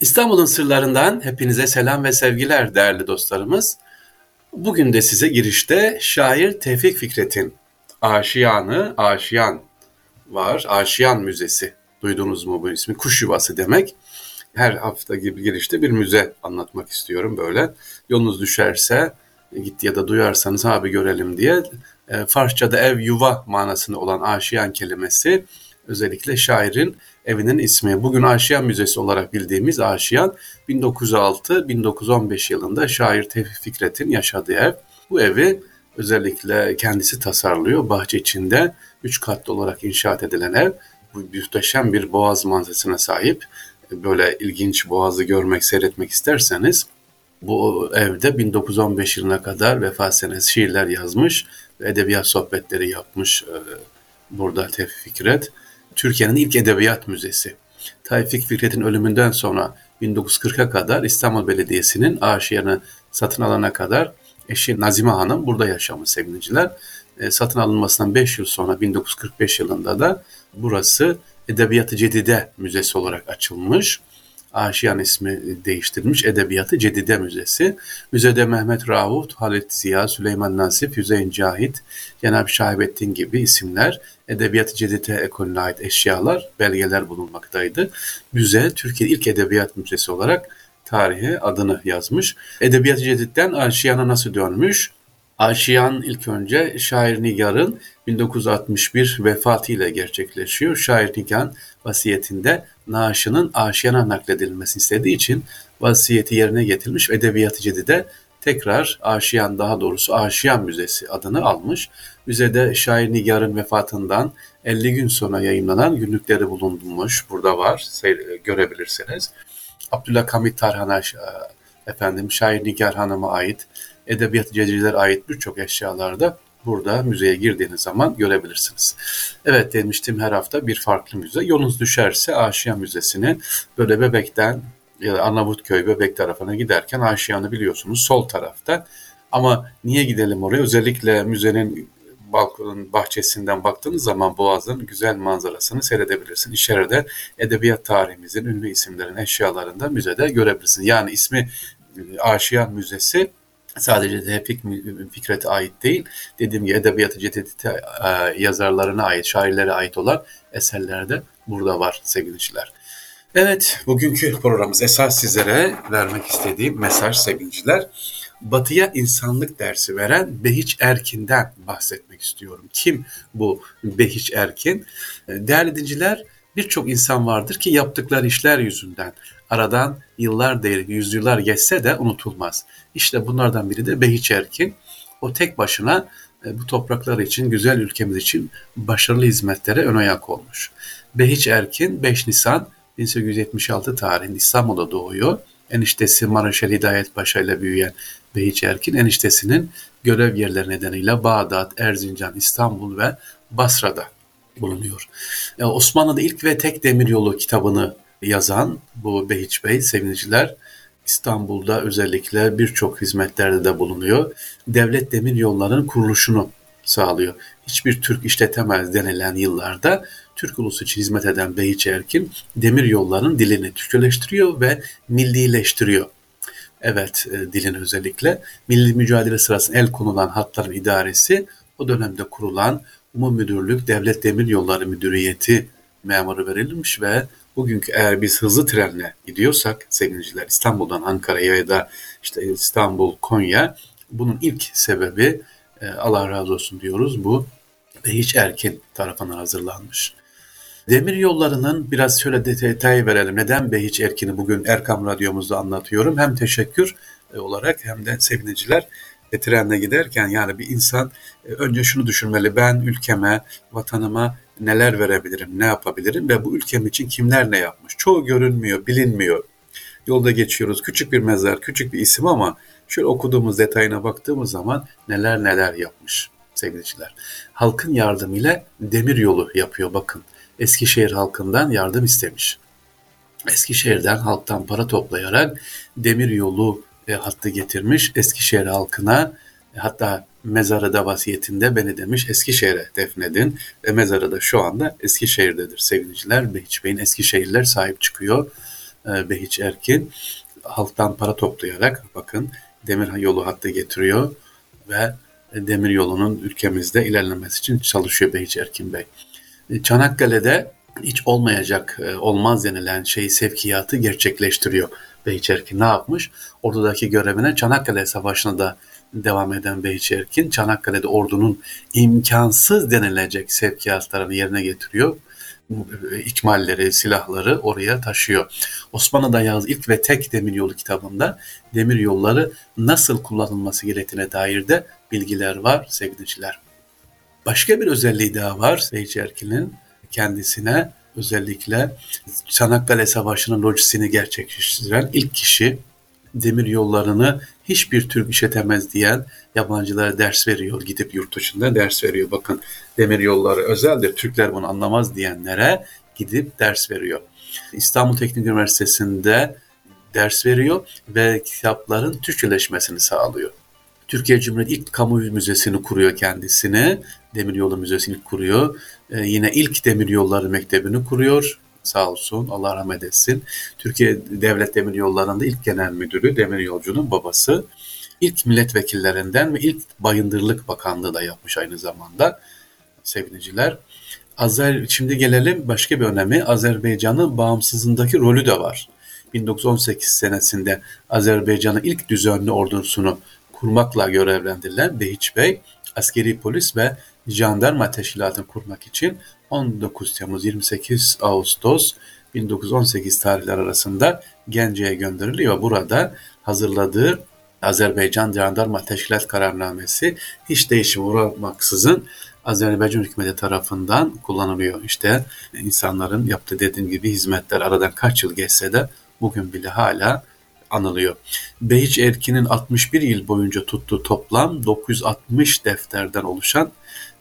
İstanbul'un sırlarından hepinize selam ve sevgiler değerli dostlarımız. Bugün de size girişte şair Tevfik Fikret'in Aşiyanı, Aşiyan var. Aşiyan Müzesi. Duydunuz mu bu ismi? Kuş yuvası demek. Her hafta gibi girişte bir müze anlatmak istiyorum böyle. Yolunuz düşerse gitti ya da duyarsanız abi görelim diye e, Farsça'da ev yuva manasını olan aşiyan kelimesi özellikle şairin evinin ismi. Bugün Aşiyan Müzesi olarak bildiğimiz Aşiyan 1906-1915 yılında şair Tevfik Fikret'in yaşadığı ev. Bu evi özellikle kendisi tasarlıyor. Bahçe içinde 3 katlı olarak inşaat edilen ev. Bu muhteşem bir boğaz manzarasına sahip. Böyle ilginç boğazı görmek, seyretmek isterseniz bu evde 1915 yılına kadar vefat senesi şiirler yazmış ve edebiyat sohbetleri yapmış e, burada Tevfik Fikret. Türkiye'nin ilk edebiyat müzesi. Tevfik Fikret'in ölümünden sonra 1940'a kadar İstanbul Belediyesi'nin aşiyanı satın alana kadar eşi Nazime Hanım burada yaşamış sevgiliciler. E, satın alınmasından 5 yıl sonra 1945 yılında da burası Edebiyatı Cedide Müzesi olarak açılmış. Aşiyan ismi değiştirilmiş Edebiyatı Cedide Müzesi. Müzede Mehmet Rauf, Halit Ziya, Süleyman Nasip, Hüseyin Cahit, Cenab-ı Şahibettin gibi isimler Edebiyatı Cedide ekolüne ait eşyalar, belgeler bulunmaktaydı. Müze Türkiye ilk edebiyat müzesi olarak tarihe adını yazmış. Edebiyat-ı Cedid'den Aşiyan'a nasıl dönmüş? Aşiyan ilk önce Şair Nigar'ın 1961 vefatıyla gerçekleşiyor. Şair Nigar vasiyetinde naaşının Aşiyan'a nakledilmesini istediği için vasiyeti yerine getirmiş ve Edebiyat-ı Cedid'e tekrar Aşiyan daha doğrusu Aşiyan Müzesi adını almış. Müzede şair Nigar'ın vefatından 50 gün sonra yayınlanan günlükleri bulunmuş. Burada var, görebilirsiniz. Abdülhamit Tarhan'a efendim şair Nigar Hanım'a ait, edebiyat cedriler ait birçok eşyalarda burada müzeye girdiğiniz zaman görebilirsiniz. Evet demiştim her hafta bir farklı müze. Yolunuz düşerse Aşiya Müzesi'ne böyle Bebek'ten ya da Arnavutköy Bebek tarafına giderken Aşiyan'ı biliyorsunuz sol tarafta. Ama niye gidelim oraya? Özellikle müzenin balkonun bahçesinden baktığınız zaman Boğaz'ın güzel manzarasını seyredebilirsin. İçeride edebiyat tarihimizin ünlü isimlerin eşyalarında müzede görebilirsin. Yani ismi e, Aşiyan Müzesi sadece Tevfik Fikret'e ait değil, dediğim gibi edebiyatı cedidite e, yazarlarına ait, şairlere ait olan eserler de burada var sevgiliciler. Evet, bugünkü programımız esas sizlere vermek istediğim mesaj sevgiliciler. Batıya insanlık dersi veren Behiç Erkin'den bahsetmek istiyorum. Kim bu Behiç Erkin? Değerli dinciler, birçok insan vardır ki yaptıkları işler yüzünden aradan yıllar değil, yüzyıllar geçse de unutulmaz. İşte bunlardan biri de Behiç Erkin. O tek başına e, bu topraklar için, güzel ülkemiz için başarılı hizmetlere ön ayak olmuş. Behiç Erkin 5 Nisan 1876 tarihinde İstanbul'da doğuyor. Eniştesi Maraşel Hidayet Paşa ile büyüyen Behiç Erkin eniştesinin görev yerleri nedeniyle Bağdat, Erzincan, İstanbul ve Basra'da bulunuyor. E, Osmanlı'da ilk ve tek demiryolu kitabını yazan bu Behiç Bey seviniciler İstanbul'da özellikle birçok hizmetlerde de bulunuyor. Devlet demir yollarının kuruluşunu sağlıyor. Hiçbir Türk işletemez denilen yıllarda Türk ulusu için hizmet eden Behiç Erkin demir yollarının dilini Türkçeleştiriyor ve millileştiriyor. Evet e, dilin özellikle milli mücadele sırasında el konulan hatların idaresi o dönemde kurulan Umum Müdürlük Devlet Demir Yolları Müdüriyeti memuru verilmiş ve bugünkü eğer biz hızlı trenle gidiyorsak sevgiliciler İstanbul'dan Ankara'ya ya da işte İstanbul, Konya bunun ilk sebebi e, Allah razı olsun diyoruz bu Behiç Erkin tarafından hazırlanmış. Demir yollarının biraz şöyle detay verelim. Neden Behiç Erkin'i bugün Erkam Radyomuzda anlatıyorum? Hem teşekkür e, olarak hem de seviniciler e, trenle giderken yani bir insan e, önce şunu düşünmeli. Ben ülkeme, vatanıma neler verebilirim, ne yapabilirim ve bu ülkem için kimler ne yapmış? Çoğu görünmüyor, bilinmiyor. Yolda geçiyoruz. Küçük bir mezar, küçük bir isim ama şöyle okuduğumuz detayına baktığımız zaman neler neler yapmış sevgiliciler. Halkın yardımıyla demir yolu yapıyor bakın. Eskişehir halkından yardım istemiş. Eskişehir'den halktan para toplayarak demir yolu e, hattı getirmiş Eskişehir halkına e, hatta mezarı da vasiyetinde beni demiş Eskişehir'e defnedin ve mezarı da şu anda Eskişehir'dedir sevgiliciler. Behiç Bey'in Eskişehirler sahip çıkıyor e, Behiç Erkin halktan para toplayarak bakın demir yolu hattı getiriyor ve demir yolunun ülkemizde ilerlemesi için çalışıyor Behiç Erkin Bey. E, Çanakkale'de hiç olmayacak, e, olmaz denilen şey sevkiyatı gerçekleştiriyor Behiç Erkin. Ne yapmış? Ordudaki görevine Çanakkale Savaşı'na da devam eden Behiç Erkin, Çanakkale'de ordunun imkansız denilecek sevkiyatlarını yerine getiriyor ikmalleri, silahları oraya taşıyor. Osmanlı'da yaz ilk ve tek demir yolu kitabında demir yolları nasıl kullanılması gerektiğine dair de bilgiler var sevgiliciler. Başka bir özelliği daha var Beyci Erkin'in kendisine özellikle Çanakkale Savaşı'nın lojisini gerçekleştiren ilk kişi demir yollarını hiçbir Türk işletemez diyen yabancılara ders veriyor. Gidip yurt dışında ders veriyor. Bakın demir yolları özeldir. Türkler bunu anlamaz diyenlere gidip ders veriyor. İstanbul Teknik Üniversitesi'nde ders veriyor ve kitapların Türkçeleşmesini sağlıyor. Türkiye Cumhuriyeti ilk kamu müzesini kuruyor kendisine. Demiryolu Müzesi'ni kuruyor. Ee, yine ilk Demiryolları Mektebi'ni kuruyor sağ olsun Allah rahmet etsin. Türkiye Devlet Demir Yolları'nda ilk genel müdürü demir yolcunun babası. İlk milletvekillerinden ve ilk Bayındırlık Bakanlığı da yapmış aynı zamanda sevgiliciler. Azer, şimdi gelelim başka bir önemi. Azerbaycan'ın bağımsızlığındaki rolü de var. 1918 senesinde Azerbaycan'ın ilk düzenli ordusunu kurmakla görevlendirilen Behiç Bey, askeri polis ve jandarma teşkilatını kurmak için 19 Temmuz 28 Ağustos 1918 tarihler arasında Gence'ye gönderiliyor. Burada hazırladığı Azerbaycan Jandarma Teşkilat Kararnamesi hiç değişim uğramaksızın Azerbaycan hükümeti tarafından kullanılıyor. İşte insanların yaptığı dediğim gibi hizmetler aradan kaç yıl geçse de bugün bile hala anılıyor. Behiç Erkin'in 61 yıl boyunca tuttuğu toplam 960 defterden oluşan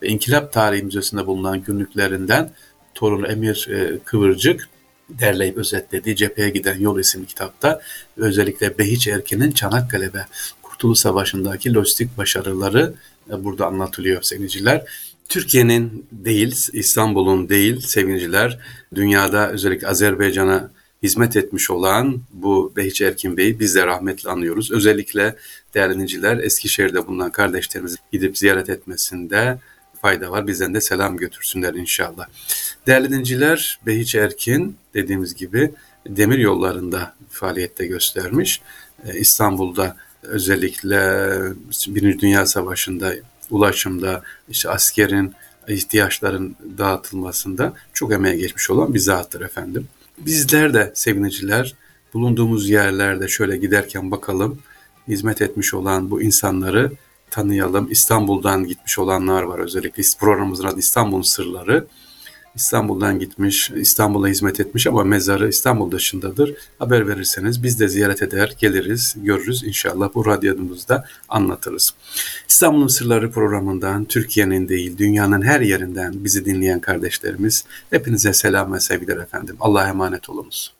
ve İnkılap Tarihi Müzesi'nde bulunan günlüklerinden torunu Emir e, Kıvırcık derleyip özetlediği Cepheye Giden Yol isimli kitapta özellikle Behiç Erkin'in Çanakkale ve Kurtuluş Savaşı'ndaki lojistik başarıları e, burada anlatılıyor sevgiliciler. Türkiye'nin değil, İstanbul'un değil sevgiliciler, dünyada özellikle Azerbaycan'a hizmet etmiş olan bu Behiç Erkin Bey'i biz de rahmetle anıyoruz. Özellikle değerli Eskişehir'de bulunan kardeşlerimizi gidip ziyaret etmesinde fayda var. Bizden de selam götürsünler inşallah. Değerli dinciler, Behiç Erkin dediğimiz gibi demir yollarında faaliyette göstermiş. Ee, İstanbul'da özellikle Birinci Dünya Savaşı'nda ulaşımda işte askerin ihtiyaçların dağıtılmasında çok emeğe geçmiş olan bir zattır efendim. Bizler de sevgiliciler bulunduğumuz yerlerde şöyle giderken bakalım hizmet etmiş olan bu insanları tanıyalım. İstanbul'dan gitmiş olanlar var özellikle programımızın adı İstanbul Sırları. İstanbul'dan gitmiş, İstanbul'a hizmet etmiş ama mezarı İstanbul dışındadır. Haber verirseniz biz de ziyaret eder, geliriz, görürüz. İnşallah bu radyomuzda anlatırız. İstanbul'un Sırları programından Türkiye'nin değil, dünyanın her yerinden bizi dinleyen kardeşlerimiz hepinize selam ve sevgiler efendim. Allah'a emanet olunuz.